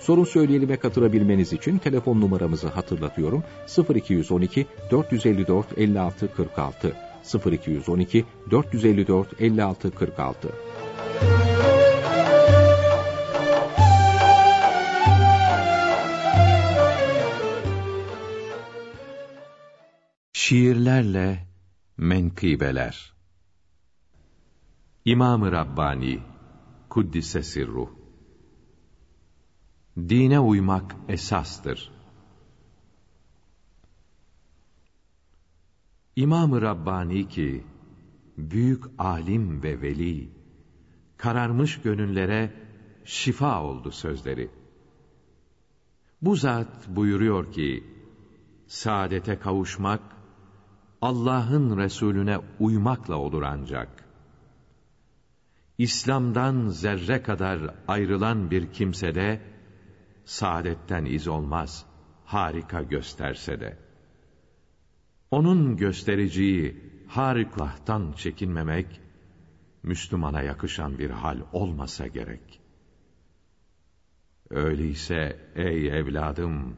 Sorun söyleyelim'e katılabilmeniz için telefon numaramızı hatırlatıyorum. 0212 454 56 46 0212 454 56 46 Şiirlerle menkıbeler. İmam-ı Rabbani Kuddise Sirruh Dine uymak esastır. İmam-ı Rabbani ki, büyük alim ve veli, kararmış gönüllere şifa oldu sözleri. Bu zat buyuruyor ki, saadete kavuşmak, Allah'ın Resulüne uymakla olur ancak. İslam'dan zerre kadar ayrılan bir kimsede, saadetten iz olmaz, harika gösterse de. Onun göstereceği harikulahtan çekinmemek, Müslümana yakışan bir hal olmasa gerek. Öyleyse ey evladım,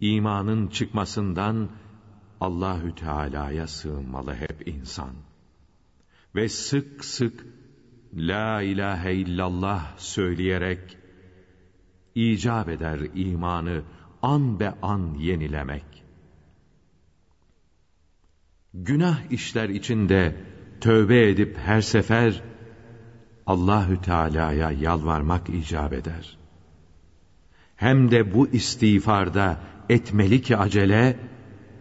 imanın çıkmasından Allahü Teala'ya sığınmalı hep insan. Ve sık sık La ilahe illallah söyleyerek icap eder imanı an be an yenilemek. Günah işler içinde tövbe edip her sefer Allahü Teala'ya yalvarmak icap eder. Hem de bu istiğfarda etmeli ki acele,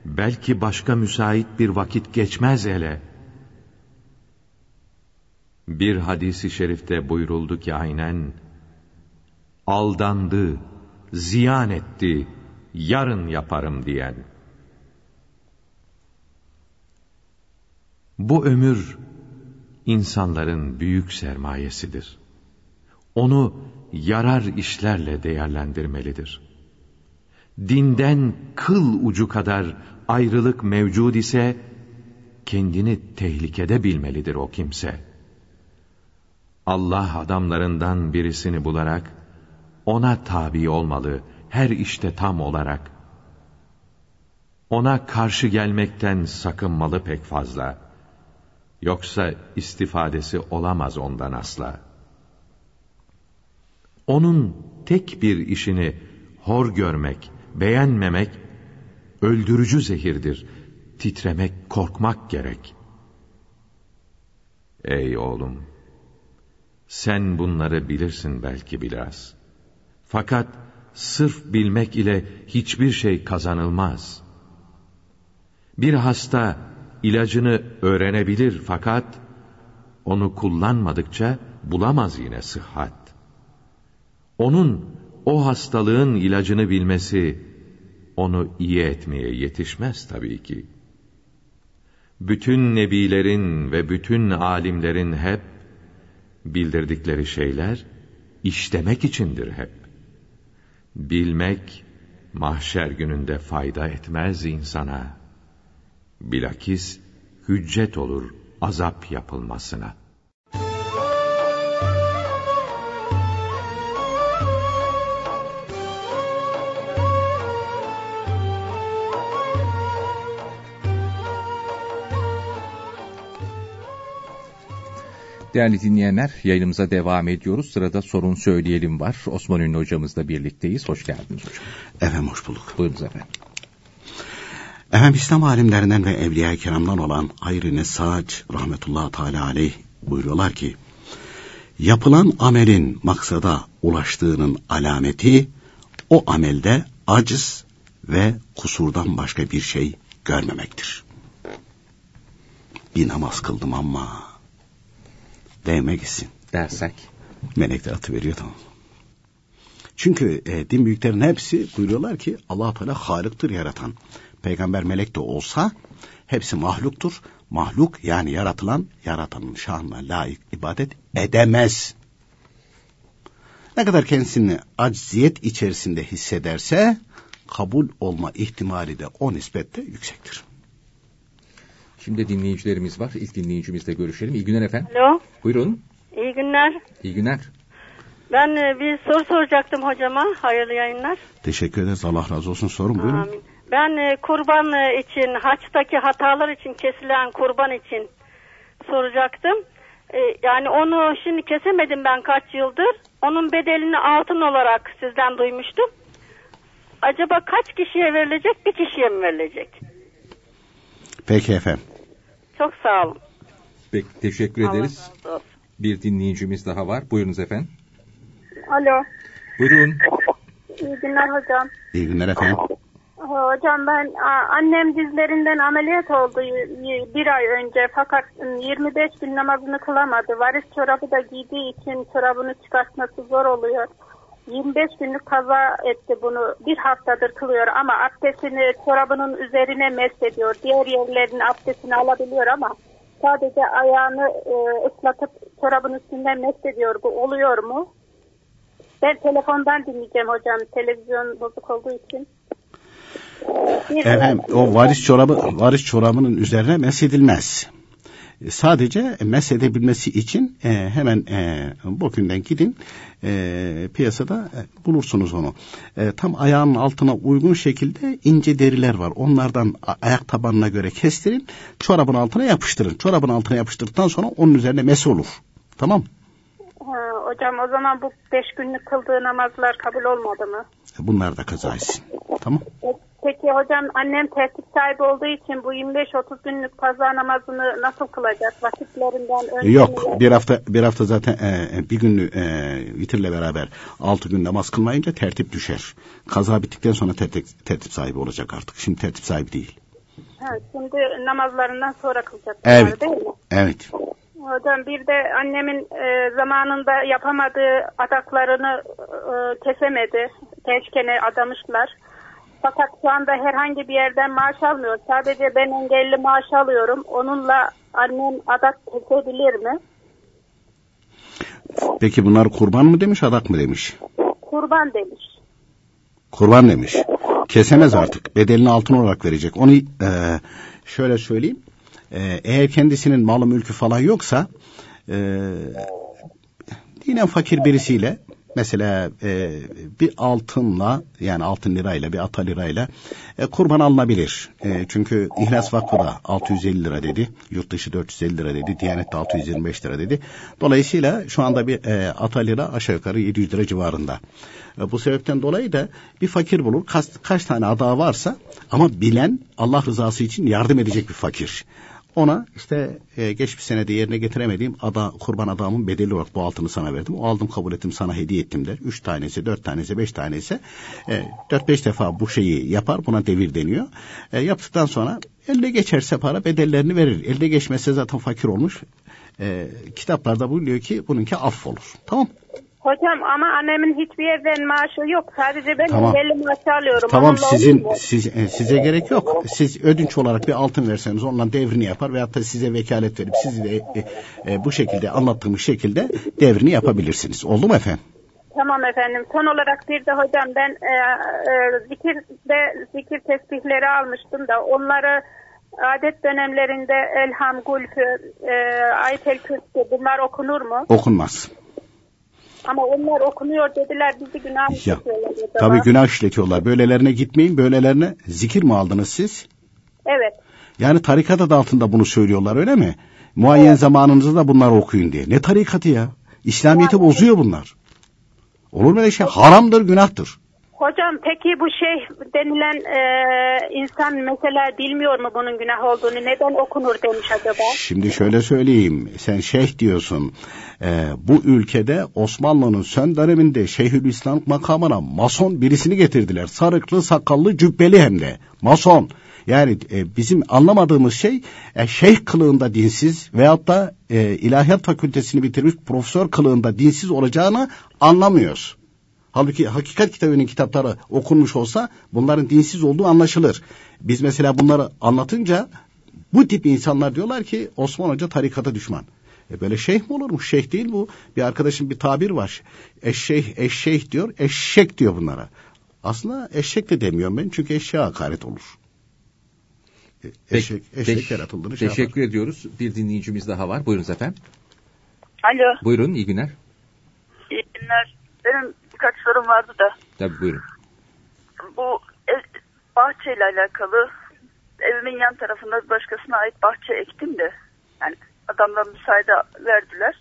belki başka müsait bir vakit geçmez ele. Bir hadisi şerifte buyuruldu ki aynen, aldandı, ziyan etti, yarın yaparım diyen. Bu ömür, insanların büyük sermayesidir. Onu yarar işlerle değerlendirmelidir. Dinden kıl ucu kadar ayrılık mevcud ise, kendini tehlikede bilmelidir o kimse. Allah adamlarından birisini bularak, ona tabi olmalı, her işte tam olarak. Ona karşı gelmekten sakınmalı pek fazla. Yoksa istifadesi olamaz ondan asla. Onun tek bir işini hor görmek, beğenmemek, öldürücü zehirdir. Titremek, korkmak gerek. Ey oğlum! Sen bunları bilirsin belki biraz. Fakat sırf bilmek ile hiçbir şey kazanılmaz. Bir hasta ilacını öğrenebilir fakat onu kullanmadıkça bulamaz yine sıhhat. Onun o hastalığın ilacını bilmesi onu iyi etmeye yetişmez tabii ki. Bütün nebilerin ve bütün alimlerin hep bildirdikleri şeyler işlemek içindir hep. Bilmek, mahşer gününde fayda etmez insana. Bilakis, hüccet olur azap yapılmasına.'' Değerli dinleyenler, yayınımıza devam ediyoruz. Sırada sorun söyleyelim var. Osman Ünlü hocamızla birlikteyiz. Hoş geldiniz hocam. Efendim hoş bulduk. Buyurunuz efendim. Efendim İslam alimlerinden ve evliya-i kiramdan olan Hayri Sac rahmetullahi teala aleyh buyuruyorlar ki yapılan amelin maksada ulaştığının alameti o amelde aciz ve kusurdan başka bir şey görmemektir. Bir namaz kıldım ama değme gitsin. Dersek. Melek de atı veriyor tamam. Çünkü e, din büyüklerinin hepsi buyuruyorlar ki allah Teala halıktır yaratan. Peygamber melek de olsa hepsi mahluktur. Mahluk yani yaratılan yaratanın şanına layık ibadet edemez. Ne kadar kendisini acziyet içerisinde hissederse kabul olma ihtimali de o nispette yüksektir. Şimdi dinleyicilerimiz var. İlk dinleyicimizle görüşelim. İyi günler efendim. Alo, Buyurun. iyi günler. İyi günler. Ben e, bir soru soracaktım hocama. Hayırlı yayınlar. Teşekkür ederiz. Allah razı olsun. Sorun buyurun. Amin. Ben e, kurban e, için, haçtaki hatalar için kesilen kurban için soracaktım. Yani onu şimdi kesemedim ben kaç yıldır. Onun bedelini altın olarak sizden duymuştum. Acaba kaç kişiye verilecek, bir kişiye mi verilecek? Peki efendim. Çok sağ olun. Peki, teşekkür Allah ederiz. Bir dinleyicimiz daha var. Buyurunuz efendim. Alo, Buyurun. iyi günler hocam. İyi günler efendim. Hocam ben annem dizlerinden ameliyat oldu bir ay önce fakat 25 gün namazını kılamadı. Varis çorabı da giydiği için çorabını çıkartması zor oluyor. 25 günlük kaza etti bunu. Bir haftadır kılıyor ama abdestini çorabının üzerine mesediyor. Diğer yerlerin abdestini alabiliyor ama sadece ayağını e, ıslatıp çorabın üstünden mesediyor. Bu oluyor mu? Ben telefondan dinleyeceğim hocam. Televizyon bozuk olduğu için. Efendim o varis çorabı varis çorabının üzerine mesedilmez. E, Sadece mesedebilmesi için e, hemen e, bugünden gidin e, piyasada e, bulursunuz onu. E, tam ayağının altına uygun şekilde ince deriler var. Onlardan ayak tabanına göre kestirin. Çorabın altına yapıştırın. Çorabın altına yapıştırdıktan sonra onun üzerine mese olur. Tamam. Hocam o zaman bu beş günlük kıldığı namazlar kabul olmadı mı? Bunlar da kaza etsin. Tamam. E, Peki hocam annem tertip sahibi olduğu için bu 25-30 günlük kaza namazını nasıl kılacak? Vakitlerinden önce mi? Yok bir hafta bir hafta zaten e, bir günlü e, vitirle beraber altı gün namaz kılmayınca tertip düşer. Kaza bittikten sonra tertip, tertip sahibi olacak artık. Şimdi tertip sahibi değil. Ha, şimdi namazlarından sonra kılacak. Evet. Değil mi? Evet. Hocam bir de annemin e, zamanında yapamadığı adaklarını e, kesemedi. Keşkene adamışlar. Fakat şu anda herhangi bir yerden maaş almıyor. Sadece ben engelli maaş alıyorum. Onunla annem adak kesebilir mi? Peki bunlar kurban mı demiş adak mı demiş? Kurban demiş. Kurban demiş. Kesemez artık. Bedelini altın olarak verecek. Onu e, şöyle söyleyeyim. E, eğer kendisinin malı mülkü falan yoksa e, dinen fakir birisiyle mesela e, bir altınla yani altın lirayla bir ata lirayla e, kurban alınabilir. E, çünkü İhlas Vakfı da 650 lira dedi. Yurt dışı 450 lira dedi. Diyanet de 625 lira dedi. Dolayısıyla şu anda bir e, ata lira aşağı yukarı 700 lira civarında. E, bu sebepten dolayı da bir fakir bulur. Kaç, kaç tane ada varsa ama bilen Allah rızası için yardım edecek bir fakir. Ona işte e, geçmiş senede yerine getiremediğim ada, kurban adamın bedeli olarak bu altını sana verdim. O aldım kabul ettim sana hediye ettim der. Üç tanesi, dört tanesi, beş tanesi. E, dört beş defa bu şeyi yapar. Buna devir deniyor. E, yaptıktan sonra elde geçerse para bedellerini verir. Elde geçmezse zaten fakir olmuş. E, kitaplarda buyuruyor ki bununki aff olur. Tamam Hocam ama annemin hiçbir yerden maaşı yok. Sadece ben Tamam. engelli maaşı alıyorum. Tamam Onunla sizin siz, e, size gerek yok. Siz ödünç olarak bir altın verseniz onunla devrini yapar veyahut da size vekalet verip sizi de e, e, bu şekilde anlattığımız şekilde devrini yapabilirsiniz. Oldu mu efendim? Tamam efendim. Son olarak bir de hocam ben e, e, zikirde zikir tesbihleri almıştım da onları adet dönemlerinde Elham, Gülfü, e, Ayetel Kürsi bunlar okunur mu? Okunmaz. Ama onlar okunuyor dediler bizi günah acaba? tabii günah işletiyorlar. Böylelerine gitmeyin. Böylelerine zikir mi aldınız siz? Evet. Yani tarikat adı altında bunu söylüyorlar öyle mi? Muayyen zamanınızda da bunları okuyun diye. Ne tarikatı ya? İslamiyet'i bozuyor bunlar. Olur mu öyle şey? Haramdır, günahtır. Hocam peki bu şey denilen e, insan mesela bilmiyor mu bunun günah olduğunu? Neden okunur demiş acaba? Şimdi şöyle söyleyeyim. Sen şeyh diyorsun. Ee, bu ülkede Osmanlı'nın son döneminde Şeyhülislam makamına mason birisini getirdiler. Sarıklı, sakallı, cübbeli hem de. Mason. Yani e, bizim anlamadığımız şey e, şeyh kılığında dinsiz veyahut da e, ilahiyat fakültesini bitirmiş profesör kılığında dinsiz olacağını anlamıyoruz. Halbuki hakikat kitabının kitapları okunmuş olsa bunların dinsiz olduğu anlaşılır. Biz mesela bunları anlatınca bu tip insanlar diyorlar ki Osman Hoca tarikata düşman. E böyle şeyh mi olurmuş? Şeyh değil bu. Bir arkadaşım bir tabir var. Eşşeyh, eşşeyh diyor. Eşek diyor bunlara. Aslında eşek de demiyorum ben çünkü eşeğe hakaret olur. Eşek, eşek Teş- yaratıldığını şey Teşekkür ediyoruz. Bir dinleyicimiz daha var. Buyurunuz efendim. Alo, Buyurun iyi günler. iyi günler. Benim birkaç sorum vardı da. Tabii buyurun. Bu ev, bahçeyle alakalı evimin yan tarafında bir başkasına ait bahçe ektim de. Yani adamlar müsaade verdiler.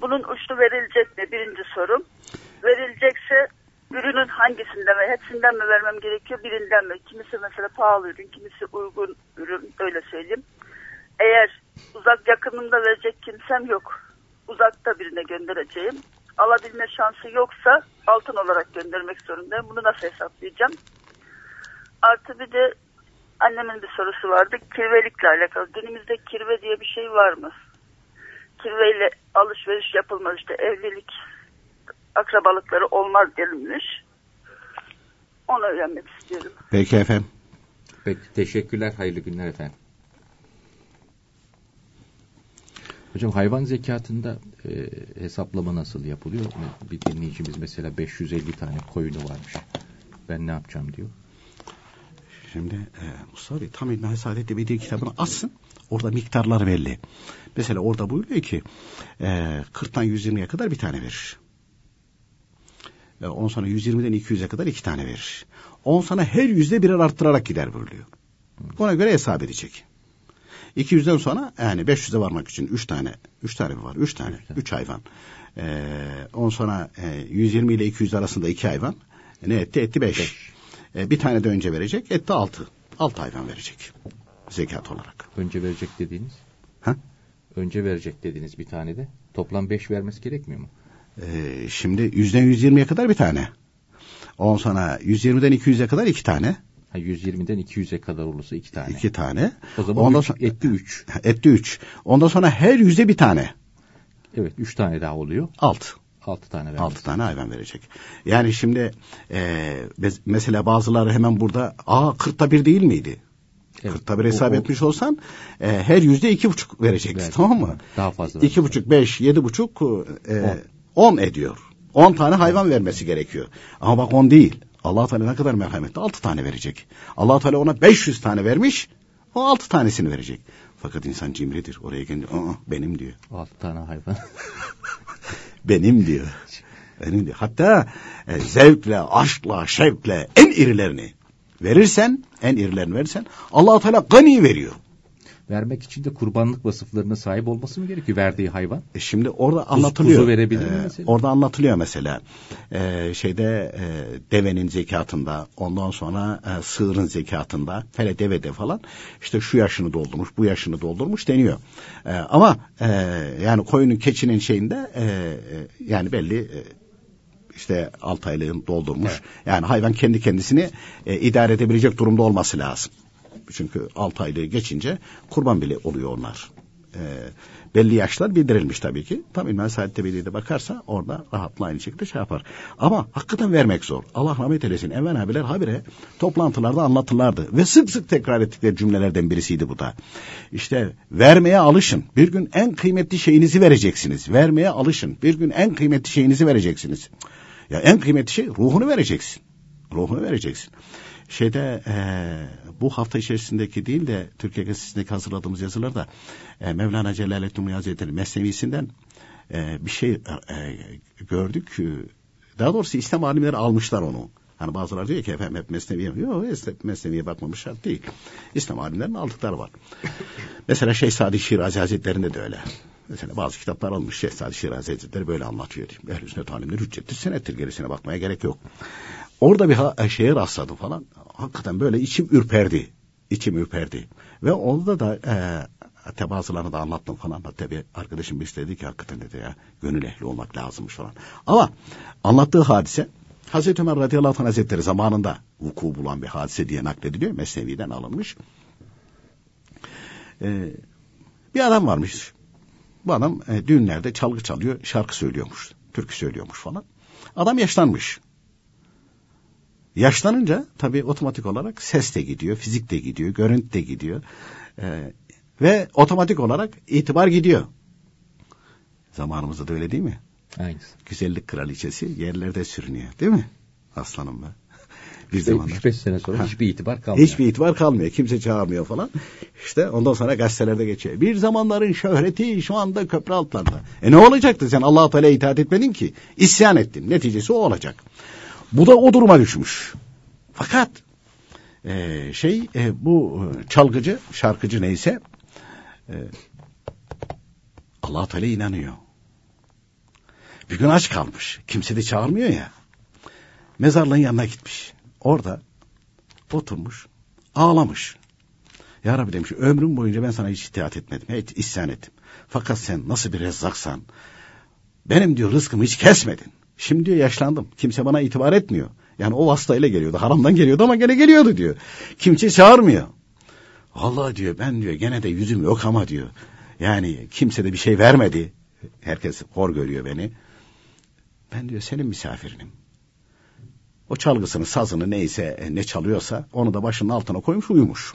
Bunun uçlu verilecek mi? Birinci sorum. Verilecekse ürünün hangisinden ve hepsinden mi vermem gerekiyor birinden mi? Kimisi mesela pahalı ürün, kimisi uygun ürün öyle söyleyeyim. Eğer uzak yakınımda verecek kimsem yok. Uzakta birine göndereceğim. Alabilme şansı yoksa altın olarak göndermek zorundayım. Bunu nasıl hesaplayacağım? Artı bir de annemin bir sorusu vardı. Kirvelikle alakalı. Günümüzde kirve diye bir şey var mı? Kirveyle alışveriş yapılmaz işte evlilik akrabalıkları olmaz denilmiş. Onu öğrenmek istiyorum. Peki efendim. Peki teşekkürler. Hayırlı günler efendim. Hocam hayvan zekatında e, hesaplama nasıl yapılıyor? Bir dinleyicimiz mesela 550 tane koyunu varmış. Ben ne yapacağım diyor. Şimdi e, Mustafa Bey tam İlmihal Saadet Ebedi kitabını açsın. Orada miktarlar belli. Mesela orada buyuruyor ki e, 40'tan 120'ye kadar bir tane verir. E, ondan sonra 120'den 200'e kadar iki tane verir. On sonra her yüzde birer arttırarak gider buyuruyor. Ona göre hesap edecek. 200'den sonra yani 500'e varmak için 3 tane, 3 tane mi var? 3 tane, 3 hayvan. Ee, ondan sonra e, 120 ile 200 arasında 2 hayvan. E, ne etti? Etti 5. E, bir tane de önce verecek, etti 6. 6 hayvan verecek. Zekat olarak. Önce verecek dediğiniz. Ha? Önce verecek dediğiniz bir tane de. Toplam 5 vermesi gerekmiyor mu? Ee, şimdi 100'den 120'ye kadar bir tane. Ondan sonra 120'den 200'e kadar 2 tane. Ha, 120'den 200'e kadar olursa 2 tane. 2 tane. O zaman Ondan üç, sonra, etti 3. etti 3. Ondan sonra her yüze bir tane. Evet 3 tane daha oluyor. 6. 6 tane vermesi. 6 tane hayvan verecek. Yani şimdi e, mesela bazıları hemen burada aa 40'ta bir değil miydi? Evet. 40'ta bir hesap O- o- etmiş olsan e, her yüzde iki buçuk verecekti Verecek. tamam mı? Daha fazla İki buçuk, beş, yedi buçuk, e, on ediyor. On tane hayvan vermesi gerekiyor. Ama bak on değil. Allah Teala ne kadar merhametli. Altı tane verecek. allah Teala ona 500 tane vermiş. O altı tanesini verecek. Fakat insan cimridir. Oraya gelince "Aa, benim diyor. 6 tane hayvan. Benim diyor. Benim diyor. Hatta e, zevkle, aşkla, şevkle en irilerini verirsen, en irilerini verirsen allah Teala gani veriyor. Vermek için de kurbanlık vasıflarına sahip olması mı gerekiyor verdiği hayvan? E şimdi orada anlatılıyor. kuzu verebilir mi Ee, mesela? Orada anlatılıyor mesela. Ee, şeyde e, devenin zekatında, ondan sonra e, sığırın zekatında, hele devede falan işte şu yaşını doldurmuş, bu yaşını doldurmuş deniyor. Ee, ama e, yani koyunun keçinin şeyinde e, e, yani belli e, işte 6 aylığın doldurmuş. Yani hayvan kendi kendisini e, idare edebilecek durumda olması lazım. Çünkü 6 aylığı geçince kurban bile oluyor onlar. E, belli yaşlar bildirilmiş tabii ki. Tam İlmihal Saadet'te Belediye'de bakarsa orada rahatla aynı şekilde şey yapar. Ama hakikaten vermek zor. Allah rahmet eylesin. Enver abiler habire toplantılarda anlatırlardı. Ve sık sık tekrar ettikleri cümlelerden birisiydi bu da. İşte vermeye alışın. Bir gün en kıymetli şeyinizi vereceksiniz. Vermeye alışın. Bir gün en kıymetli şeyinizi vereceksiniz. Ya en kıymetli şey ruhunu vereceksin. Ruhunu vereceksin. Şeyde e, bu hafta içerisindeki değil de Türkiye Gazetesi'ndeki hazırladığımız yazılarda e, Mevlana Celaleddin Rumi Hazretleri Mesnevis'inden e, bir şey e, gördük. E, Daha doğrusu İslam alimleri almışlar onu. Hani bazıları diyor ki efendim hep Mesnevi'ye yok hep Mesnevi'ye bakmamış şart değil. İslam alimlerinin aldıkları var. Mesela Şeyh Sadi Şirazi Hazretleri'nde de öyle. Mesela bazı kitaplar almış Şeyh Sadi Şirazi Hazretleri böyle anlatıyor. Ehl-i sünnet alimleri hüccettir senettir gerisine bakmaya gerek yok. Orada bir ha- şeye rastladım falan. Hakikaten böyle içim ürperdi. İçim ürperdi. Ve onda da e, hatta bazılarını da anlattım falan. Hatta bir arkadaşım istedi ki hakikaten dedi ya gönül ehli olmak lazımmış falan. Ama anlattığı hadise Hazreti Ömer radıyallahu anh hazretleri zamanında vuku bulan bir hadise diye naklediliyor. Mesnevi'den alınmış. Ee, bir adam varmış. Bu adam e, düğünlerde çalgı çalıyor, şarkı söylüyormuş, türkü söylüyormuş falan. Adam yaşlanmış. Yaşlanınca tabii otomatik olarak ses de gidiyor, fizik de gidiyor, görüntü de gidiyor. Ee, ve otomatik olarak itibar gidiyor. Zamanımızda da öyle değil mi? Aynısı. Güzellik kraliçesi yerlerde sürünüyor değil mi? Aslanım be. Bir zamanlar. 3-5 sene sonra hiçbir itibar kalmıyor. Hiçbir itibar kalmıyor. Kimse çağırmıyor falan. İşte ondan sonra gazetelerde geçiyor. Bir zamanların şöhreti şu anda köprü altlarında. E ne olacaktı sen Allah-u Teala'ya itaat etmedin ki? İsyan ettin. Neticesi o olacak. Bu da o duruma düşmüş. Fakat e, şey e, bu e, çalgıcı, şarkıcı neyse e, Allah-u Teala inanıyor. Bir gün aç kalmış. Kimse de çağırmıyor ya. Mezarlığın yanına gitmiş. Orada oturmuş, ağlamış. Ya Rabbi demiş, ömrüm boyunca ben sana hiç itaat etmedim, hiç isyan ettim. Fakat sen nasıl bir rezzaksan, benim diyor rızkımı hiç kesmedin. Şimdi diyor yaşlandım, kimse bana itibar etmiyor. Yani o vasıtayla geliyordu, haramdan geliyordu ama gene geliyordu diyor. Kimse çağırmıyor. Vallahi diyor ben diyor gene de yüzüm yok ama diyor. Yani kimse de bir şey vermedi. Herkes hor görüyor beni. Ben diyor senin misafirinim. O çalgısını, sazını neyse e, ne çalıyorsa onu da başının altına koymuş uyumuş.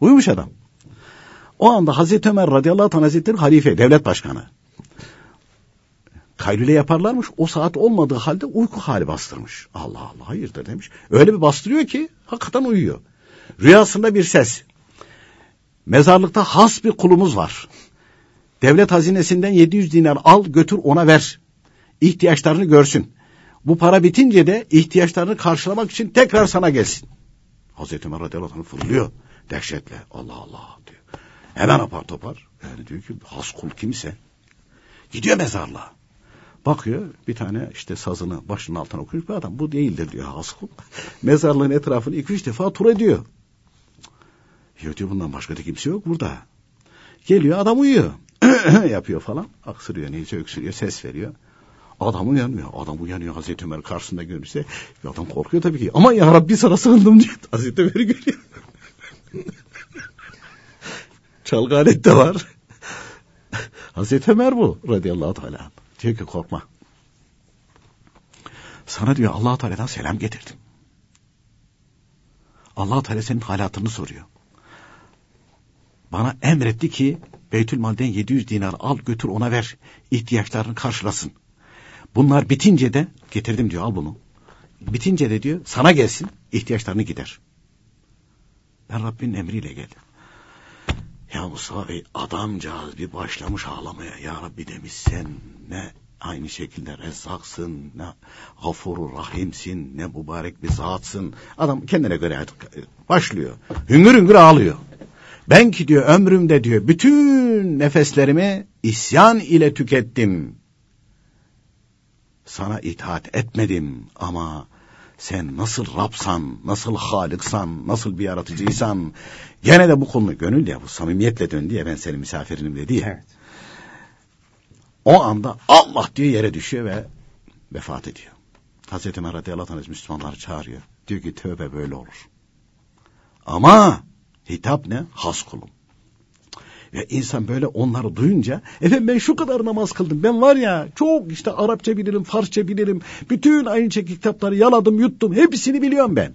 Uyumuş adam. O anda Hazreti Ömer radıyallahu anh hazretleri halife, devlet başkanı. Kaylule yaparlarmış. O saat olmadığı halde uyku hali bastırmış. Allah Allah hayırdır demiş. Öyle bir bastırıyor ki hakikaten uyuyor. Rüyasında bir ses. Mezarlıkta has bir kulumuz var. Devlet hazinesinden 700 dinar al götür ona ver. İhtiyaçlarını görsün. Bu para bitince de ihtiyaçlarını karşılamak için tekrar sana gelsin. Hazreti Ömer radıyallahu anh fırlıyor dehşetle. Allah Allah diyor. Hemen apar topar. Yani diyor ki has kul kimse. Gidiyor mezarlığa. Bakıyor bir tane işte sazını başının altına okumuş bir adam. Bu değildir diyor has kul. Mezarlığın etrafını iki üç defa tur ediyor. Ya diyor bundan başka da kimse yok burada. Geliyor adam uyuyor. yapıyor falan. Aksırıyor neyse öksürüyor ses veriyor. Adam uyanmıyor. Adam uyanıyor Hazreti Ömer karşısında görürse. Adam korkuyor tabii ki. Aman ya Rabbi sana sığındım diyor. Hazreti Ömer'i görüyor. Çalgı alet de var. Hazreti Ömer bu radıyallahu teala. Diyor ki korkma. Sana diyor allah Teala'dan selam getirdim. allah Teala senin halatını soruyor. Bana emretti ki Beytülmal'den 700 dinar al götür ona ver. ihtiyaçlarını karşılasın. Bunlar bitince de getirdim diyor al bunu. Bitince de diyor sana gelsin ihtiyaçlarını gider. Ben Rabbinin emriyle geldim. Ya Mustafa Bey adamcağız bir başlamış ağlamaya. Ya Rabbi demiş sen ne aynı şekilde rezzaksın, ne gafuru rahimsin, ne mübarek bir zatsın. Adam kendine göre başlıyor. Hüngür hüngür ağlıyor. Ben ki diyor ömrümde diyor bütün nefeslerimi isyan ile tükettim. Sana itaat etmedim ama sen nasıl Rabsan, nasıl Halıksan, nasıl bir yaratıcıysan gene de bu konu gönül ya bu samimiyetle dön diye ben senin misafirinim dedi ya. Evet. O anda Allah diye yere düşüyor ve vefat ediyor. Hazreti Ömer radıyallahu anh Müslümanları çağırıyor. Diyor ki tövbe böyle olur. Ama hitap ne? Has kulum. Ve insan böyle onları duyunca efendim ben şu kadar namaz kıldım. Ben var ya çok işte Arapça bilirim, Farsça bilirim. Bütün aynı kitapları yaladım, yuttum. Hepsini biliyorum ben.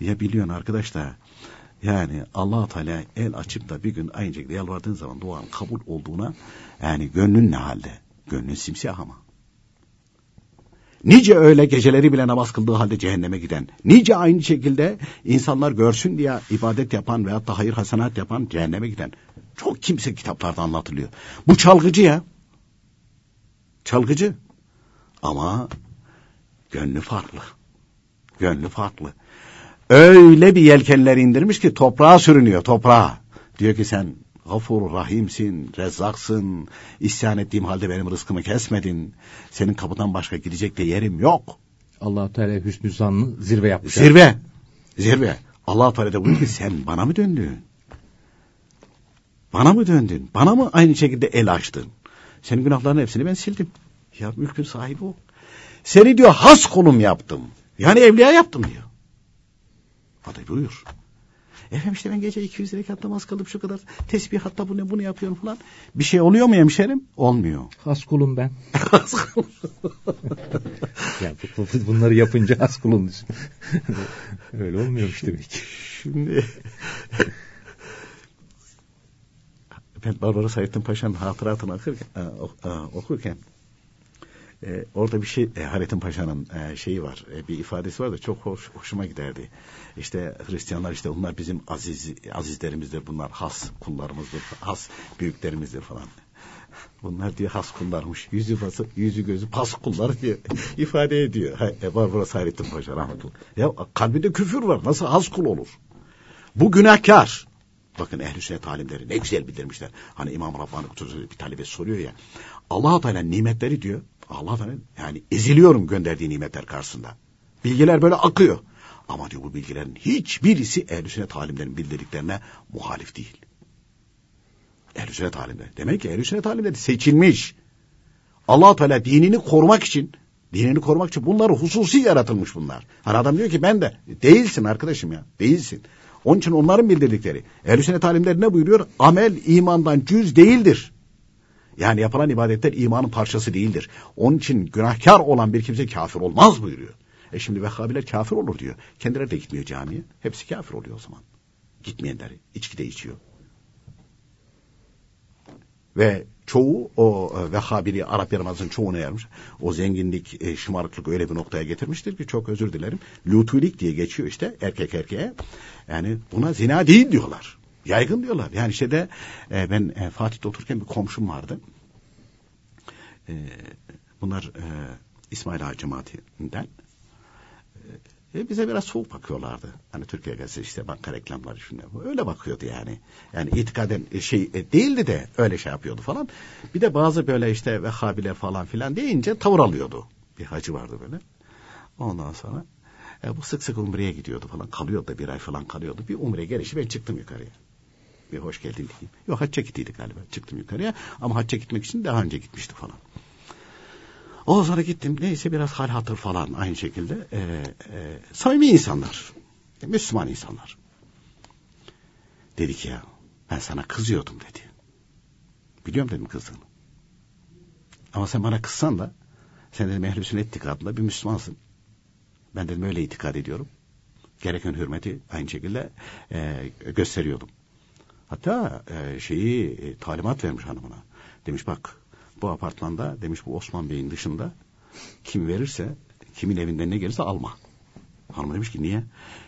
Ya biliyorsun arkadaşlar. Yani allah Teala el açıp da bir gün aynı şekilde yalvardığın zaman duanın kabul olduğuna yani gönlün ne halde? Gönlün simsiyah ama. Nice öyle geceleri bile namaz kıldığı halde cehenneme giden, nice aynı şekilde insanlar görsün diye ibadet yapan veyahut da hayır hasenat yapan cehenneme giden. Çok kimse kitaplarda anlatılıyor. Bu çalgıcı ya. Çalgıcı. Ama gönlü farklı. Gönlü farklı. Öyle bir yelkenler indirmiş ki toprağa sürünüyor toprağa. Diyor ki sen gafur rahimsin, rezzaksın, isyan ettiğim halde benim rızkımı kesmedin. Senin kapıdan başka gidecek de yerim yok. allah Teala hüsnü zannı zirve yapmış. Zirve, zirve. allah Teala da buyuruyor ki sen bana mı döndün? Bana mı döndün? Bana mı aynı şekilde el açtın? Senin günahların hepsini ben sildim. Ya mülkün sahibi o. Seni diyor has kulum yaptım. Yani evliya yaptım diyor. Hadi buyur. Efendim işte ben gece 200 rekat namaz kılıp şu kadar tesbih hatta bunu bunu yapıyorum falan. Bir şey oluyor mu hemşerim? Olmuyor. Has kulum ben. ya bunları yapınca has kulun. Öyle olmuyormuş demek ki. Şimdi ben Barbaros Hayrettin Paşa'nın hatıratını okurken, okurken e, orada bir şey e, Hayrettin Paşa'nın e, şeyi var e, bir ifadesi var da çok hoş, hoşuma giderdi. İşte Hristiyanlar işte bunlar bizim aziz azizlerimizdir bunlar has kullarımızdır has büyüklerimizdir falan. Bunlar diye has kullarmış. Yüzü bası, yüzü gözü pas kullar diye ifade ediyor. E, Barbaros Hayrettin Paşa rahmetullah. Ya kalbinde küfür var. Nasıl has kul olur? Bu günahkar. Bakın ehl-i sünnet alimleri ne güzel bildirmişler. Hani İmam Rabbani bir talebe soruyor ya. Allah Teala nimetleri diyor. allah Teala yani eziliyorum gönderdiği nimetler karşısında. Bilgiler böyle akıyor. Ama diyor bu bilgilerin hiçbirisi ehl-i sünnet alimlerin bildirdiklerine muhalif değil. Ehl-i sünnet alimleri. Demek ki ehl-i sünnet alimleri seçilmiş. allah Teala dinini korumak için dinini korumak için bunları hususi yaratılmış bunlar. Hani adam diyor ki ben de değilsin arkadaşım ya değilsin. Onun için onların bildirdikleri. Ehl-i sünnet alimleri ne buyuruyor? Amel imandan cüz değildir. Yani yapılan ibadetler imanın parçası değildir. Onun için günahkar olan bir kimse kafir olmaz buyuruyor. E şimdi Vehhabiler kafir olur diyor. Kendileri de gitmiyor camiye. Hepsi kafir oluyor o zaman. Gitmeyenleri. içki de içiyor. Ve çoğu o e, Vehhabili Arap Yarımadası'nın çoğuna yarmış. O zenginlik, e, şımarıklık öyle bir noktaya getirmiştir ki çok özür dilerim. Lutulik diye geçiyor işte erkek erkeğe. Yani buna zina değil diyorlar. Yaygın diyorlar. Yani işte de e, ben e, Fatih'te otururken bir komşum vardı. E, bunlar e, İsmail Ağa cemaatinden. E, bize biraz soğuk bakıyorlardı. Hani Türkiye gazetesi işte banka reklamları şunlar. Öyle bakıyordu yani. Yani itikaden e, şey e, değildi de öyle şey yapıyordu falan. Bir de bazı böyle işte Vehhabiler falan filan deyince tavır alıyordu. Bir hacı vardı böyle. Ondan sonra e, bu sık sık umreye gidiyordu falan. Kalıyordu da bir ay falan kalıyordu. Bir umre gelişi ben çıktım yukarıya. Bir hoş geldin diyeyim. Yok hacca gittiydik galiba. Çıktım yukarıya. Ama hacca gitmek için daha önce gitmişti falan. O sonra gittim neyse biraz hal hatır falan aynı şekilde. E, e, samimi insanlar. E, Müslüman insanlar. Dedi ki ya ben sana kızıyordum dedi. Biliyorum dedim kızdığını. Ama sen bana kızsan da sen dedim ehl-i sünnet itikadında bir Müslümansın. Ben dedim öyle itikad ediyorum. Gereken hürmeti aynı şekilde e, gösteriyordum. Hatta e, şeyi e, talimat vermiş hanımına. Demiş bak bu apartmanda demiş bu Osman Bey'in dışında kim verirse kimin evinden ne gelirse alma. Hanım demiş ki niye?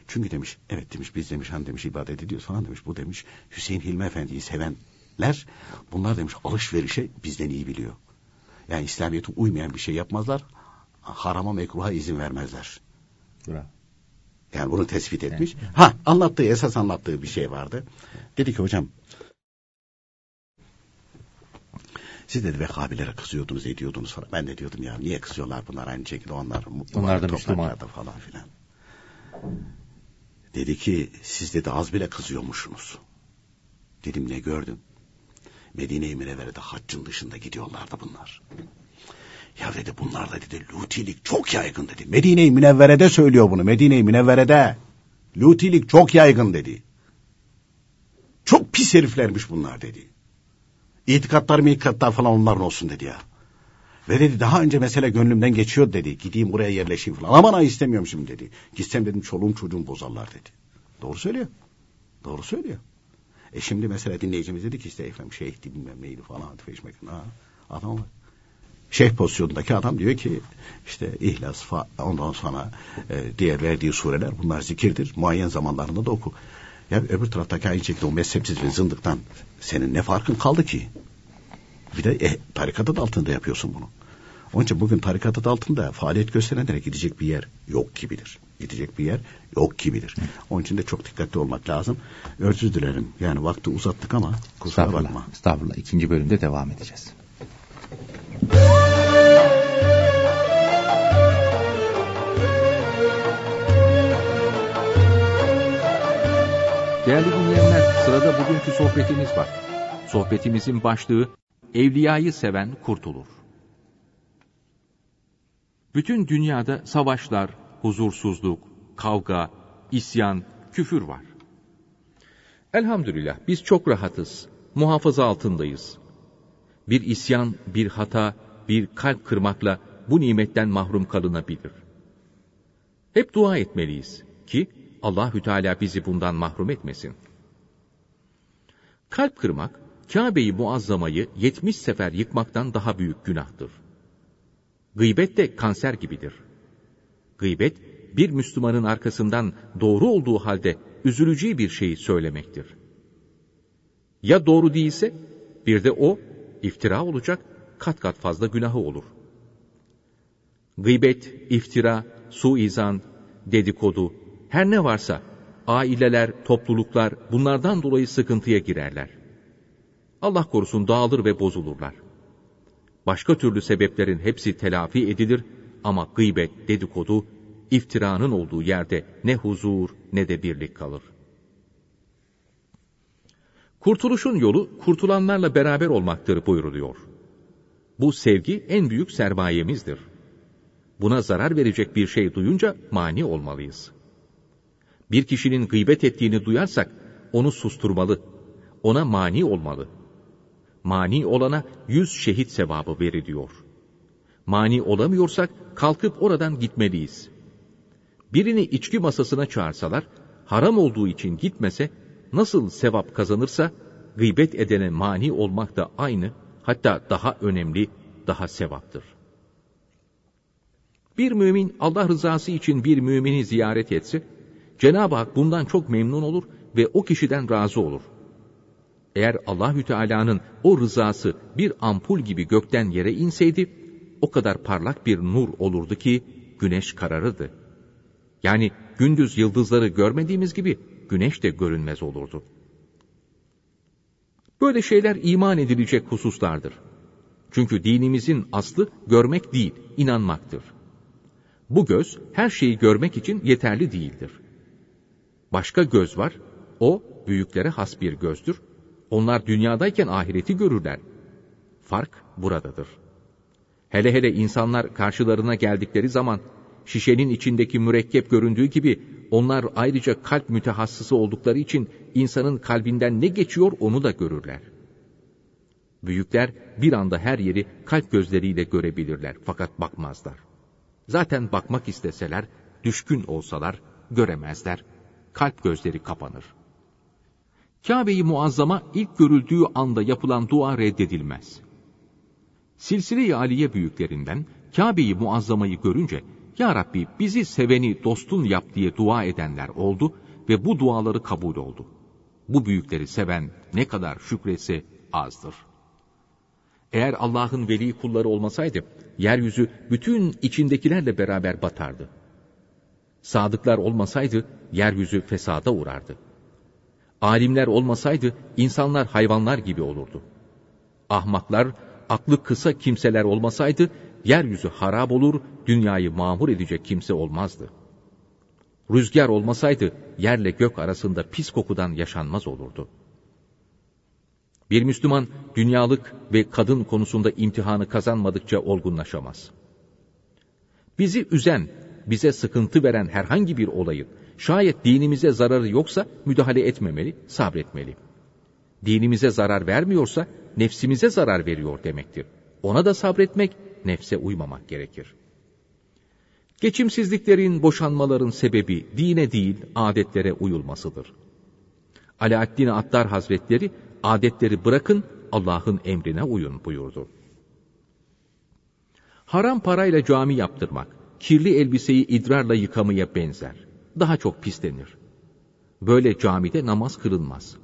Çünkü demiş evet demiş biz demiş hani demiş ibadet ediyoruz falan demiş bu demiş Hüseyin Hilmi Efendi'yi sevenler bunlar demiş alışverişe bizden iyi biliyor. Yani İslamiyet'e uymayan bir şey yapmazlar. Harama mekruha izin vermezler. Bravo. Yani bunu tespit etmiş. Evet. Ha anlattığı esas anlattığı bir şey vardı. Dedi ki hocam Siz dedi Vehhabilere kızıyordunuz ediyordunuz falan. Ben de diyordum ya niye kızıyorlar bunlar aynı şekilde onlar. Onlar da Müslüman. falan filan. Dedi ki siz dedi az bile kızıyormuşsunuz. Dedim ne gördüm. Medine-i Münevvere'de haccın dışında gidiyorlardı bunlar. Ya dedi bunlar da dedi lutilik çok yaygın dedi. Medine-i Münevvere'de söylüyor bunu. Medine-i Münevvere'de. Lutilik çok yaygın dedi. Çok pis heriflermiş bunlar dedi. İtikatlar mı itikatlar falan onların olsun dedi ya. Ve dedi daha önce mesela gönlümden geçiyor dedi. Gideyim buraya yerleşeyim falan. Aman ay istemiyorum şimdi dedi. Gitsem dedim çoluğum çocuğum bozarlar dedi. Doğru söylüyor. Doğru söylüyor. E şimdi mesela dinleyicimiz dedi ki işte efendim şeyh bilmem neydi falan feşmek. Ha, adam şeyh pozisyonundaki adam diyor ki işte ihlas fa, ondan sonra e, diğer verdiği sureler bunlar zikirdir. Muayyen zamanlarında da oku. Ya öbür taraftaki aynı şekilde o mezhepsiz ve zındıktan senin ne farkın kaldı ki? Bir de e, tarikat adı altında yapıyorsun bunu. Onun için bugün tarikat adı altında faaliyet gösterenlere gidecek bir yer yok gibidir. Gidecek bir yer yok gibidir. Onun için de çok dikkatli olmak lazım. Özür dilerim. Yani vakti uzattık ama kusura bakma. Estağfurullah. İkinci bölümde devam edeceğiz. Değerli dinleyenler, sırada bugünkü sohbetimiz var. Sohbetimizin başlığı, Evliyayı seven kurtulur. Bütün dünyada savaşlar, huzursuzluk, kavga, isyan, küfür var. Elhamdülillah biz çok rahatız, muhafaza altındayız. Bir isyan, bir hata, bir kalp kırmakla bu nimetten mahrum kalınabilir. Hep dua etmeliyiz ki Allahü Teala bizi bundan mahrum etmesin. Kalp kırmak, Kabe'yi muazzamayı 70 sefer yıkmaktan daha büyük günahtır. Gıybet de kanser gibidir. Gıybet, bir Müslümanın arkasından doğru olduğu halde üzüleceği bir şeyi söylemektir. Ya doğru değilse, bir de o, iftira olacak, kat kat fazla günahı olur. Gıybet, iftira, suizan, dedikodu, her ne varsa, aileler, topluluklar bunlardan dolayı sıkıntıya girerler. Allah korusun dağılır ve bozulurlar. Başka türlü sebeplerin hepsi telafi edilir ama gıybet, dedikodu, iftiranın olduğu yerde ne huzur ne de birlik kalır. Kurtuluşun yolu kurtulanlarla beraber olmaktır buyuruluyor. Bu sevgi en büyük sermayemizdir. Buna zarar verecek bir şey duyunca mani olmalıyız. Bir kişinin gıybet ettiğini duyarsak onu susturmalı, ona mani olmalı. Mani olana yüz şehit sevabı veriliyor. Mani olamıyorsak kalkıp oradan gitmeliyiz. Birini içki masasına çağırsalar, haram olduğu için gitmese, nasıl sevap kazanırsa, gıybet edene mani olmak da aynı, hatta daha önemli, daha sevaptır. Bir mümin Allah rızası için bir mümini ziyaret etse, Cenab-ı Hak bundan çok memnun olur ve o kişiden razı olur. Eğer Allahü Teala'nın o rızası bir ampul gibi gökten yere inseydi, o kadar parlak bir nur olurdu ki güneş kararırdı. Yani gündüz yıldızları görmediğimiz gibi güneş de görünmez olurdu. Böyle şeyler iman edilecek hususlardır. Çünkü dinimizin aslı görmek değil, inanmaktır. Bu göz her şeyi görmek için yeterli değildir. Başka göz var, o büyüklere has bir gözdür. Onlar dünyadayken ahireti görürler. Fark buradadır. Hele hele insanlar karşılarına geldikleri zaman şişenin içindeki mürekkep göründüğü gibi onlar ayrıca kalp mütehassısı oldukları için insanın kalbinden ne geçiyor onu da görürler. Büyükler bir anda her yeri kalp gözleriyle görebilirler fakat bakmazlar. Zaten bakmak isteseler, düşkün olsalar göremezler. Kalp gözleri kapanır. Kabe-i Muazzama ilk görüldüğü anda yapılan dua reddedilmez. Silsile-i Aliye büyüklerinden Kabe-i Muazzama'yı görünce ya Rabbi bizi seveni dostun yap diye dua edenler oldu ve bu duaları kabul oldu. Bu büyükleri seven ne kadar şükretse azdır. Eğer Allah'ın veli kulları olmasaydı, yeryüzü bütün içindekilerle beraber batardı. Sadıklar olmasaydı, yeryüzü fesada uğrardı. Alimler olmasaydı, insanlar hayvanlar gibi olurdu. Ahmaklar, aklı kısa kimseler olmasaydı, yeryüzü harap olur, dünyayı mamur edecek kimse olmazdı. Rüzgar olmasaydı, yerle gök arasında pis kokudan yaşanmaz olurdu. Bir Müslüman, dünyalık ve kadın konusunda imtihanı kazanmadıkça olgunlaşamaz. Bizi üzen, bize sıkıntı veren herhangi bir olayın, şayet dinimize zararı yoksa müdahale etmemeli, sabretmeli. Dinimize zarar vermiyorsa, nefsimize zarar veriyor demektir. Ona da sabretmek, nefse uymamak gerekir. Geçimsizliklerin, boşanmaların sebebi dine değil, adetlere uyulmasıdır. Alaaddin Attar Hazretleri, adetleri bırakın, Allah'ın emrine uyun buyurdu. Haram parayla cami yaptırmak, kirli elbiseyi idrarla yıkamaya benzer. Daha çok pislenir. Böyle camide namaz kılınmaz.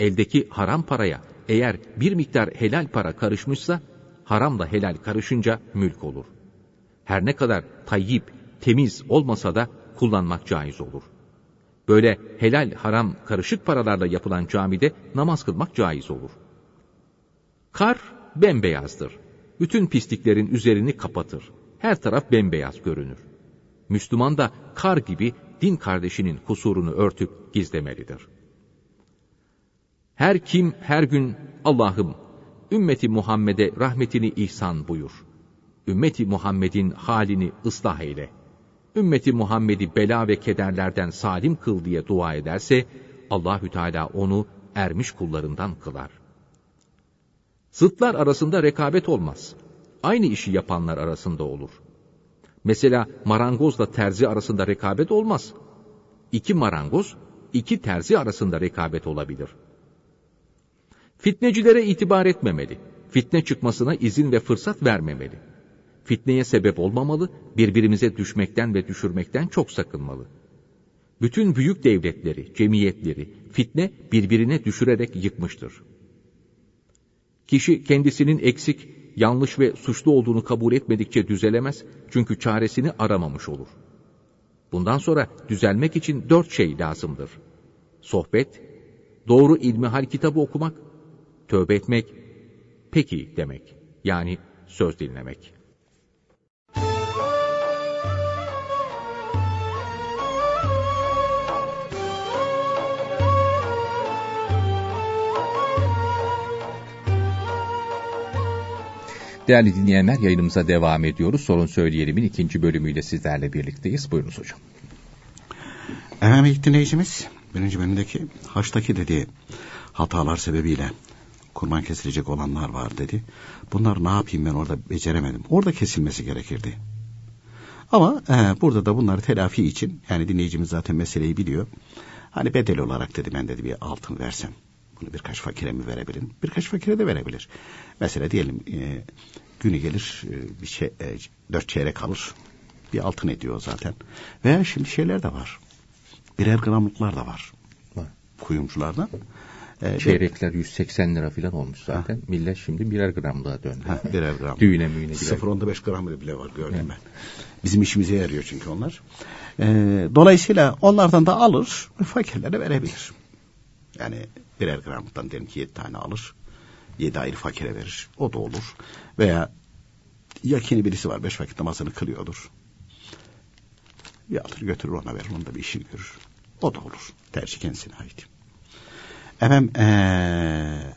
Eldeki haram paraya eğer bir miktar helal para karışmışsa, haramla helal karışınca mülk olur. Her ne kadar tayyip, temiz olmasa da kullanmak caiz olur. Böyle helal haram karışık paralarla yapılan camide namaz kılmak caiz olur. Kar bembeyazdır. Bütün pisliklerin üzerini kapatır. Her taraf bembeyaz görünür. Müslüman da kar gibi din kardeşinin kusurunu örtüp gizlemelidir. Her kim her gün Allah'ım ümmeti Muhammed'e rahmetini ihsan buyur. Ümmeti Muhammed'in halini ıslah eyle. Ümmeti Muhammed'i bela ve kederlerden salim kıl diye dua ederse, Allahü Teala onu ermiş kullarından kılar. Zıtlar arasında rekabet olmaz. Aynı işi yapanlar arasında olur. Mesela marangozla terzi arasında rekabet olmaz. İki marangoz, iki terzi arasında rekabet olabilir. Fitnecilere itibar etmemeli. Fitne çıkmasına izin ve fırsat vermemeli. Fitneye sebep olmamalı, birbirimize düşmekten ve düşürmekten çok sakınmalı. Bütün büyük devletleri, cemiyetleri fitne birbirine düşürerek yıkmıştır. Kişi kendisinin eksik, yanlış ve suçlu olduğunu kabul etmedikçe düzelemez çünkü çaresini aramamış olur. Bundan sonra düzelmek için dört şey lazımdır. Sohbet, doğru ilmihal kitabı okumak, tövbe etmek, peki demek yani söz dinlemek. Değerli dinleyenler yayınımıza devam ediyoruz. Sorun Söyleyelim'in ikinci bölümüyle sizlerle birlikteyiz. Buyurunuz hocam. Efendim ilk dinleyicimiz birinci bölümdeki haçtaki dediği hatalar sebebiyle kurban kesilecek olanlar var dedi. Bunlar ne yapayım ben orada beceremedim. Orada kesilmesi gerekirdi. Ama e, burada da bunları telafi için yani dinleyicimiz zaten meseleyi biliyor. Hani bedel olarak dedi ben dedi bir altın versem. Bunu birkaç fakire mi verebilirim? Birkaç fakire de verebilir. Mesela diyelim e, günü gelir e, bir şey, e, dört çeyrek kalır. Bir altın ediyor zaten. Veya şimdi şeyler de var. Birer gramlıklar da var. Var. Kuyumculardan. E, Çeyrekler 180 lira falan olmuş zaten. Ha. Millet şimdi birer gramlığa döndü. Ha, birer gram. Düğüne müğüne. 0.5 gram bile var gördüm evet. ben. Bizim işimize yarıyor çünkü onlar. E, dolayısıyla onlardan da alır, fakirlere verebilir. Yani birer gramlıktan diyelim ki 7 tane alır. 7 ayrı fakire verir. O da olur. Veya yakini birisi var. Beş vakit namazını kılıyordur. Bir alır götürür ona verir. Onda bir işini görür. O da olur. Tercih kendisine ait. Efendim ee,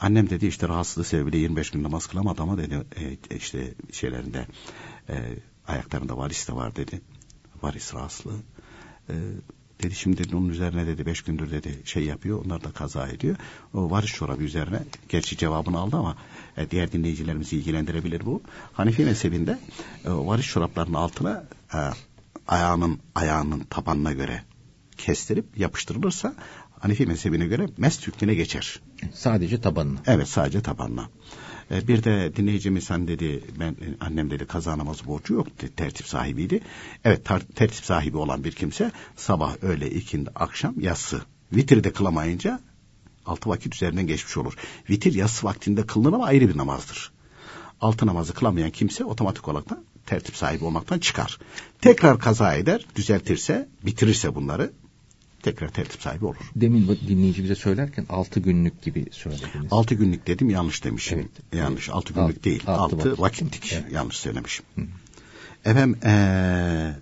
annem dedi işte rahatsızlığı sebebiyle 25 gün namaz kılamadı ama dedi e, işte şeylerinde e, ayaklarında varis de var dedi. Varis rahatsızlığı. E, Dedi şimdi dedi, onun üzerine dedi beş gündür dedi şey yapıyor. Onlar da kaza ediyor. O varis çorabı üzerine gerçi cevabını aldı ama e, diğer dinleyicilerimizi ilgilendirebilir bu. Hanifi mezhebinde e, varis çoraplarının altına e, ayağının ayağının tabanına göre kestirip yapıştırılırsa Hanifi mezhebine göre mest hükmüne geçer. Sadece tabanına. Evet sadece tabanına. E, bir de dinleyicimiz hani dedi ben annem dedi kaza namazı borcu yok tertip sahibiydi. Evet tertip sahibi olan bir kimse sabah öğle ikindi akşam yatsı vitri de kılamayınca altı vakit üzerinden geçmiş olur. Vitir yatsı vaktinde kılınır ama ayrı bir namazdır. Altı namazı kılamayan kimse otomatik olarak da tertip sahibi olmaktan çıkar. Tekrar kaza eder, düzeltirse, bitirirse bunları tekrar tertip sahibi olur. Demin dinleyici bize söylerken altı günlük gibi söylediniz. Altı günlük dedim yanlış demişim. Evet. Yanlış altı günlük Alt, değil. Altı, altı vakit. vakitlik evet. yanlış söylemişim. Hı. Efendim ee,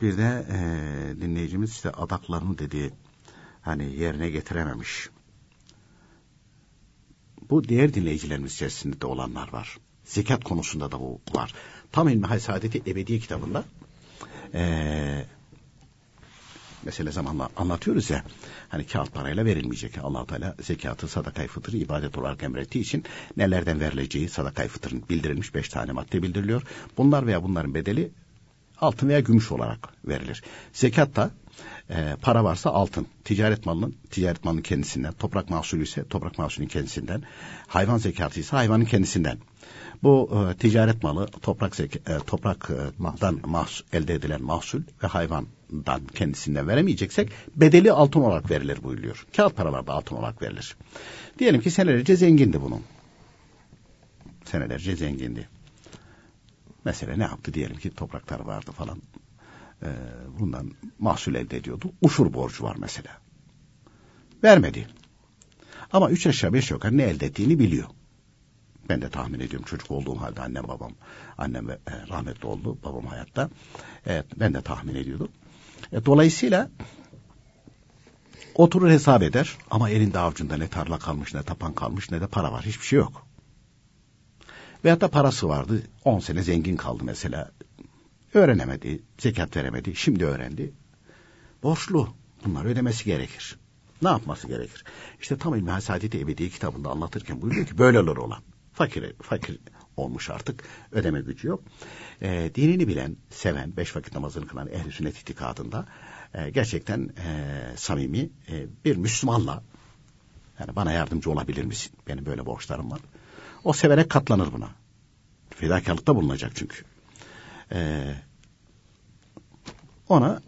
bir de ee, dinleyicimiz işte adaklarını dedi hani yerine getirememiş. Bu diğer dinleyicilerimiz içerisinde de olanlar var. Zekat konusunda da bu var. Tam İlmihal Saadeti Ebedi kitabında ee, mesele zamanla anlatıyoruz ya. Hani kağıt parayla verilmeyecek. allah Teala zekatı, sadakayı fıtırı ibadet olarak emrettiği için nelerden verileceği sadakayı fıtırın bildirilmiş beş tane madde bildiriliyor. Bunlar veya bunların bedeli altın veya gümüş olarak verilir. Zekat da e, para varsa altın, ticaret malının ticaret malının kendisinden, toprak mahsulü ise toprak mahsulünün kendisinden, hayvan zekatı ise hayvanın kendisinden. Bu e, ticaret malı toprak e, topraktan mahsul, elde edilen mahsul ve hayvandan kendisinden veremeyeceksek bedeli altın olarak verilir buyuruyor. Kağıt paralarda altın olarak verilir. Diyelim ki senelerce zengindi bunun. Senelerce zengindi. Mesela ne yaptı diyelim ki topraklar vardı falan. Ee, bundan mahsul elde ediyordu. Uşur borcu var mesela. Vermedi. Ama üç aşağı beş yukarı ne elde ettiğini biliyor. Ben de tahmin ediyorum çocuk olduğum halde annem babam, annem e, rahmetli oldu, babam hayatta. Evet, ben de tahmin ediyordum. E, dolayısıyla oturur hesap eder ama elinde avucunda ne tarla kalmış ne tapan kalmış ne de para var hiçbir şey yok. Veyahut da parası vardı 10 sene zengin kaldı mesela Öğrenemedi, zekat veremedi, şimdi öğrendi. Borçlu. Bunları ödemesi gerekir. Ne yapması gerekir? İşte tam İlmi Hasadeti Ebedi kitabında anlatırken buyuruyor ki böyle olur olan. Fakir, fakir olmuş artık. Ödeme gücü yok. E, dinini bilen, seven, beş vakit namazını kılan ehl-i sünnet itikadında e, gerçekten e, samimi e, bir Müslümanla yani bana yardımcı olabilir misin? Benim böyle borçlarım var. O severek katlanır buna. Fedakarlıkta bulunacak çünkü. Ee, ona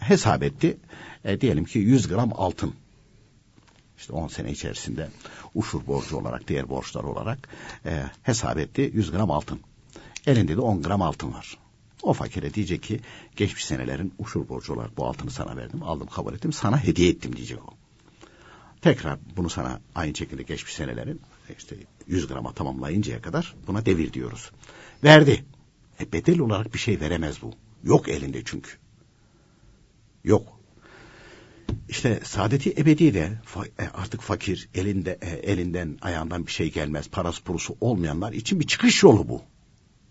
hesap etti. E, diyelim ki 100 gram altın. İşte 10 sene içerisinde uşur borcu olarak, diğer borçlar olarak e, hesap etti 100 gram altın. Elinde de 10 gram altın var. O fakire diyecek ki geçmiş senelerin uşur borcu olarak bu altını sana verdim, aldım kabul ettim, sana hediye ettim diyecek o. Tekrar bunu sana aynı şekilde geçmiş senelerin işte 100 grama tamamlayıncaya kadar buna devir diyoruz. Verdi. E bedel olarak bir şey veremez bu. Yok elinde çünkü. Yok. İşte saadeti ebedi de e, artık fakir elinde e, elinden ayağından bir şey gelmez parası purusu olmayanlar için bir çıkış yolu bu.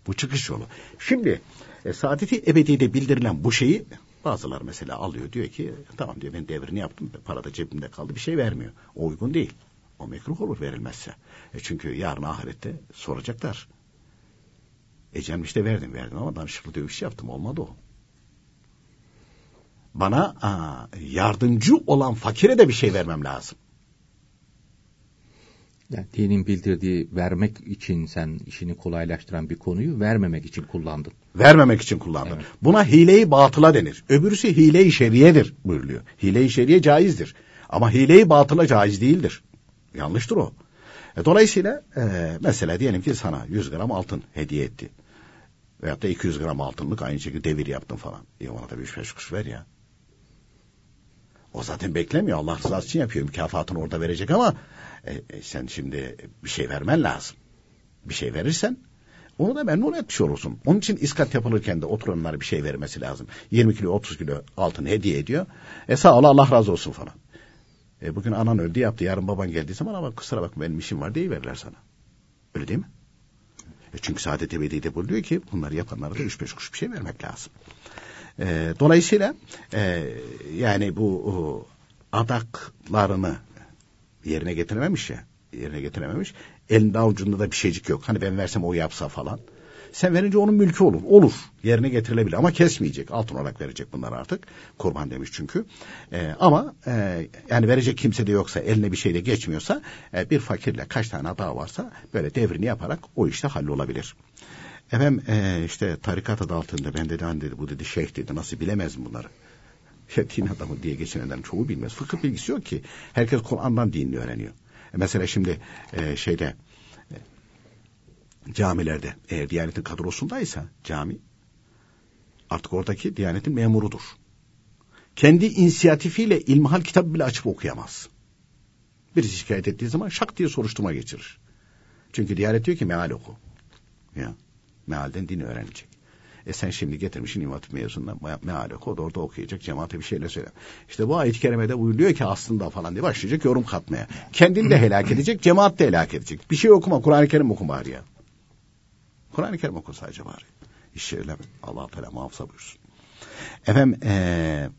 Bu çıkış yolu. Şimdi e, saadeti ebedide bildirilen bu şeyi bazıları mesela alıyor diyor ki tamam diyor ben devrini yaptım para da cebimde kaldı bir şey vermiyor. O uygun değil. O mekruh olur verilmezse. E çünkü yarın ahirette soracaklar. E canım işte verdim verdim ama danışıklı dövüş yaptım olmadı o. Bana aa, yardımcı olan fakire de bir şey vermem lazım. Yani dinin bildirdiği vermek için sen işini kolaylaştıran bir konuyu vermemek için kullandın. Vermemek için kullandın. Evet. Buna hileyi batıla denir. Öbürüsü hile-i şeriyedir buyuruluyor. Hile-i şeriye caizdir. Ama hileyi batıla caiz değildir. Yanlıştır o. E, dolayısıyla e, mesela diyelim ki sana 100 gram altın hediye etti. Veyahut da 200 gram altınlık aynı şekilde devir yaptın falan. E ona da bir beş kuruş ver ya. O zaten beklemiyor. Allah rızası için yapıyor. Mükafatını orada verecek ama e, e, sen şimdi bir şey vermen lazım. Bir şey verirsen onu da memnun etmiş olursun. Onun için iskat yapılırken de oturanlara bir şey vermesi lazım. 20 kilo 30 kilo altın hediye ediyor. E sağ ol Allah razı olsun falan. E, bugün anan öldü yaptı. Yarın baban geldiği zaman ama kusura bakma benim işim var diye verirler sana. Öyle değil mi? E çünkü Saadet Ebedi'de buluyor ki bunları yapanlara da üç beş kuruş bir şey vermek lazım. E, dolayısıyla e, yani bu o, adaklarını yerine getirememiş ya yerine getirememiş. Elinde avucunda da bir şeycik yok. Hani ben versem o yapsa falan. Sen verince onun mülkü olur. Olur. Yerine getirilebilir ama kesmeyecek. Altın olarak verecek bunlar artık. Kurban demiş çünkü. Ee, ama e, yani verecek kimse de yoksa eline bir şey de geçmiyorsa e, bir fakirle kaç tane daha varsa böyle devrini yaparak o işte hallolabilir. Efendim e, işte tarikat adı altında ben dedi hani dedi bu dedi şeyh dedi nasıl bilemez bunları? Ya din adamı diye geçenlerden çoğu bilmez. Fıkıh bilgisi yok ki. Herkes Kur'an'dan dinini öğreniyor. E, mesela şimdi e, şeyde camilerde eğer Diyanet'in kadrosundaysa cami artık oradaki Diyanet'in memurudur. Kendi inisiyatifiyle ilmihal kitabı bile açıp okuyamaz. Birisi şikayet ettiği zaman şak diye soruşturma geçirir. Çünkü Diyanet diyor ki meal oku. Ya, mealden dini öğrenecek. E sen şimdi getirmişsin İmam Hatip mezununa meale kod orada okuyacak cemaate bir şeyler söyle. İşte bu ayet-i kerimede buyuruyor ki aslında falan diye başlayacak yorum katmaya. Kendini de helak edecek, cemaat de helak edecek. Bir şey okuma, Kur'an-ı Kerim oku bari ya. Kur'an-ı Kerim oku sadece bari. İşte öyle Allah Teala muhafaza buyursun. Efendim ee,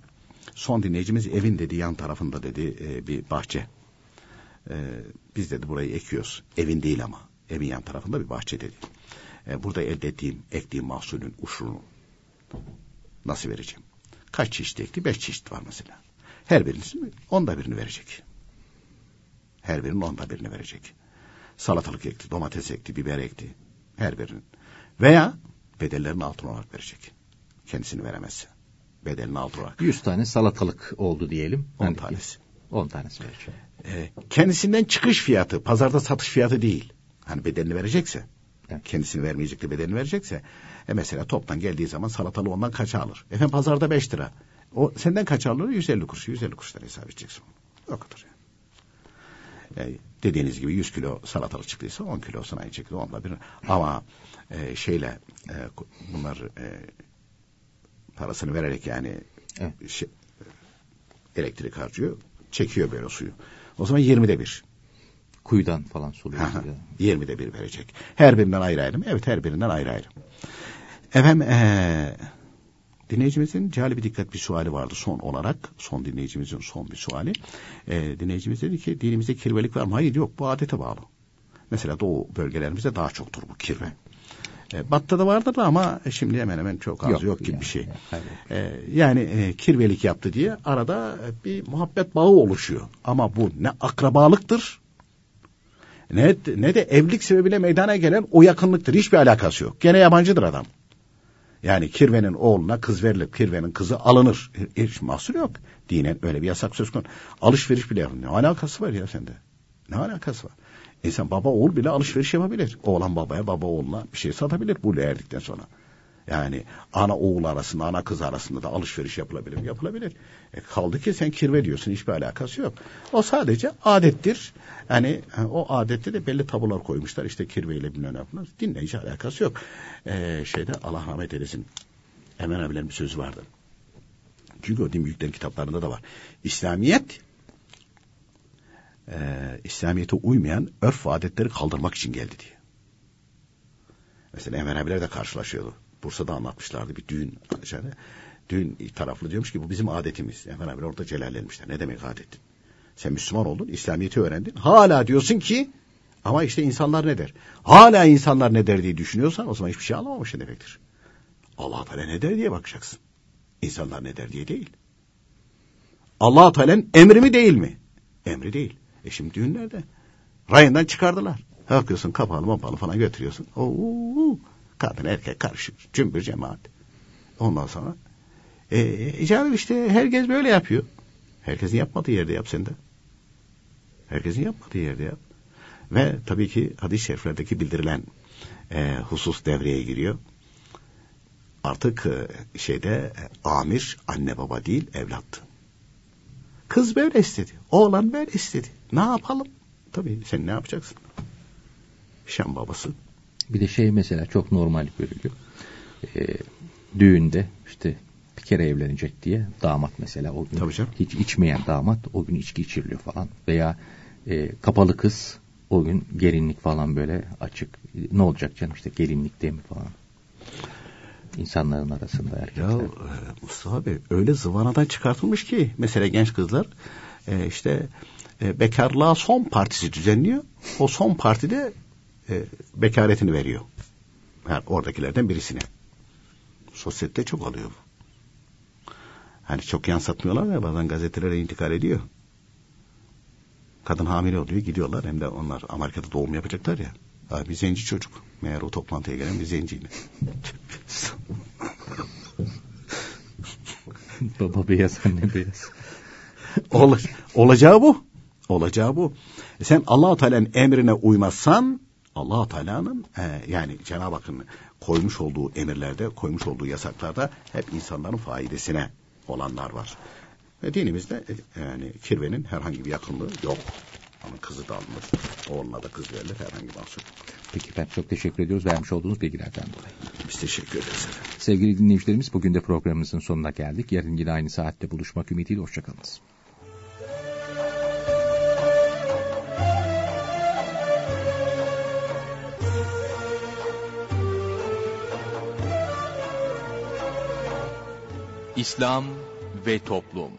son dinleyicimiz evin dedi yan tarafında dedi e, bir bahçe. E, biz dedi burayı ekiyoruz. Evin değil ama. Evin yan tarafında bir bahçe dedi. E, burada elde ettiğim, ektiğim mahsulün uşunu nasıl vereceğim? Kaç çeşit ekti? Beş çeşit var mesela. Her birisini onda birini verecek. Her birinin onda birini verecek. Salatalık ekti, domates ekti, biber ekti. Her birinin. Veya bedellerini altın olarak verecek. Kendisini veremezse. Bedelini altın olarak. Yüz tane salatalık oldu diyelim. On tanesi. On tanesi verecek. Ee, kendisinden çıkış fiyatı, pazarda satış fiyatı değil. Hani bedelini verecekse. Yani kendisini vermeyecek de bedelini verecekse. E mesela toptan geldiği zaman salatalı ondan kaça alır? Efendim pazarda beş lira. O senden kaç alır? 150 kuruş. 150 kuruştan hesap edeceksin. O kadar yani. yani dediğiniz gibi 100 kilo salatalık çıktıysa 10 kilosuna aynı şekilde onunla bir. Ama e, şeyle e, bunlar e, parasını vererek yani evet. şey, elektrik harcıyor. Çekiyor böyle suyu. O zaman 20'de bir. Kuyudan falan suluyor. 20'de bir verecek. Her birinden ayrı ayrı mı? Evet her birinden ayrı ayrı. Efendim ee, dinleyicimizin cali bir dikkat bir suali vardı son olarak. Son dinleyicimizin son bir suali. E, dinleyicimiz dedi ki dinimizde kirvelik var mı? Hayır yok bu adete bağlı. Mesela doğu bölgelerimizde daha çoktur bu kirve. E, Batı'da vardır da ama şimdi hemen hemen çok az yok, Yok gibi yani, bir şey. evet. E, yani e, kirvelik yaptı diye arada bir muhabbet bağı oluşuyor. Ama bu ne akrabalıktır ne, ne de evlilik sebebiyle meydana gelen o yakınlıktır. Hiçbir alakası yok. Gene yabancıdır adam. Yani kirvenin oğluna kız verilir. Kirvenin kızı alınır. Hiç mahsur yok. Dinen öyle bir yasak söz konusu. Alışveriş bile yapın. Ne alakası var ya sende? Ne alakası var? İnsan baba oğul bile alışveriş yapabilir. Oğlan babaya, baba oğluna bir şey satabilir bu erdikten sonra. Yani ana oğul arasında, ana kız arasında da alışveriş yapılabilir mi? Yapılabilir. E kaldı ki sen kirve diyorsun, hiçbir alakası yok. O sadece adettir. Yani e, o adette de belli tabular koymuşlar. İşte kirveyle bilmem ne yapılır. Dinle hiç alakası yok. E, şeyde Allah rahmet eylesin. Hemen abilerin bir sözü vardı. Çünkü o din büyüklerin kitaplarında da var. İslamiyet e, İslamiyet'e uymayan örf adetleri kaldırmak için geldi diye. Mesela Enver abiler de karşılaşıyordu. Bursa'da anlatmışlardı bir düğün. Yani, düğün taraflı diyormuş ki bu bizim adetimiz. Enver abiler orada celallenmişler. Ne demek adet? Sen Müslüman oldun, İslamiyet'i öğrendin. Hala diyorsun ki ama işte insanlar ne der? Hala insanlar ne der diye düşünüyorsan o zaman hiçbir şey anlamamışsın demektir. Allah Teala ne der diye bakacaksın. İnsanlar ne der diye değil. Allah Teala'nın emri mi değil mi? Emri değil. E şimdi düğünlerde rayından çıkardılar. Bakıyorsun kapalı mapalı falan götürüyorsun. Oo, kadın erkek karışık. Cümbür cemaat. Ondan sonra e, icabı işte herkes böyle yapıyor. Herkesin yapmadığı yerde yap sen de. Herkesin yapmadığı yerde yap. Ve tabii ki hadis-i şeriflerdeki bildirilen e, husus devreye giriyor. Artık e, şeyde e, amir anne baba değil evlattı. Kız böyle istedi. Oğlan böyle istedi. Ne yapalım? Tabii sen ne yapacaksın? Şam babası. Bir de şey mesela çok normal görülüyor. Ee, düğünde işte bir kere evlenecek diye damat mesela o gün Tabii canım. hiç içmeyen damat o gün içki içiriliyor falan veya e, kapalı kız o gün gelinlik falan böyle açık. Ne olacak canım işte gelinlik değil mi falan. İnsanların arasında erkekler. Ya e, Mustafa Bey öyle zıvanadan çıkartılmış ki mesela genç kızlar e, işte e, bekarlığa son partisi düzenliyor. O son partide e, bekaretini veriyor. Yani oradakilerden birisine. Sosyete çok alıyor bu. Hani çok yansıtmıyorlar ya bazen gazetelere intikal ediyor. Kadın hamile oluyor gidiyorlar hem de onlar Amerika'da doğum yapacaklar ya. Abi bir zenci çocuk. Meğer o toplantıya gelen bir zenciydi. Baba beyaz anne beyaz. Ol, olacağı bu. Olacağı bu. E sen Allah Teala'nın emrine uymazsan Allah Teala'nın e, yani Cenab-ı Hakk'ın koymuş olduğu emirlerde, koymuş olduğu yasaklarda hep insanların faidesine olanlar var. Ve dinimizde e, yani kirvenin herhangi bir yakınlığı yok. Ama kızı da alınır. Oğluna da kız verilir herhangi bir mahsur. Peki ben çok teşekkür ediyoruz vermiş olduğunuz bilgilerden dolayı. Biz teşekkür ederiz efendim. Sevgili dinleyicilerimiz bugün de programımızın sonuna geldik. Yarın yine aynı saatte buluşmak ümidiyle hoşçakalınız. İslam ve Toplum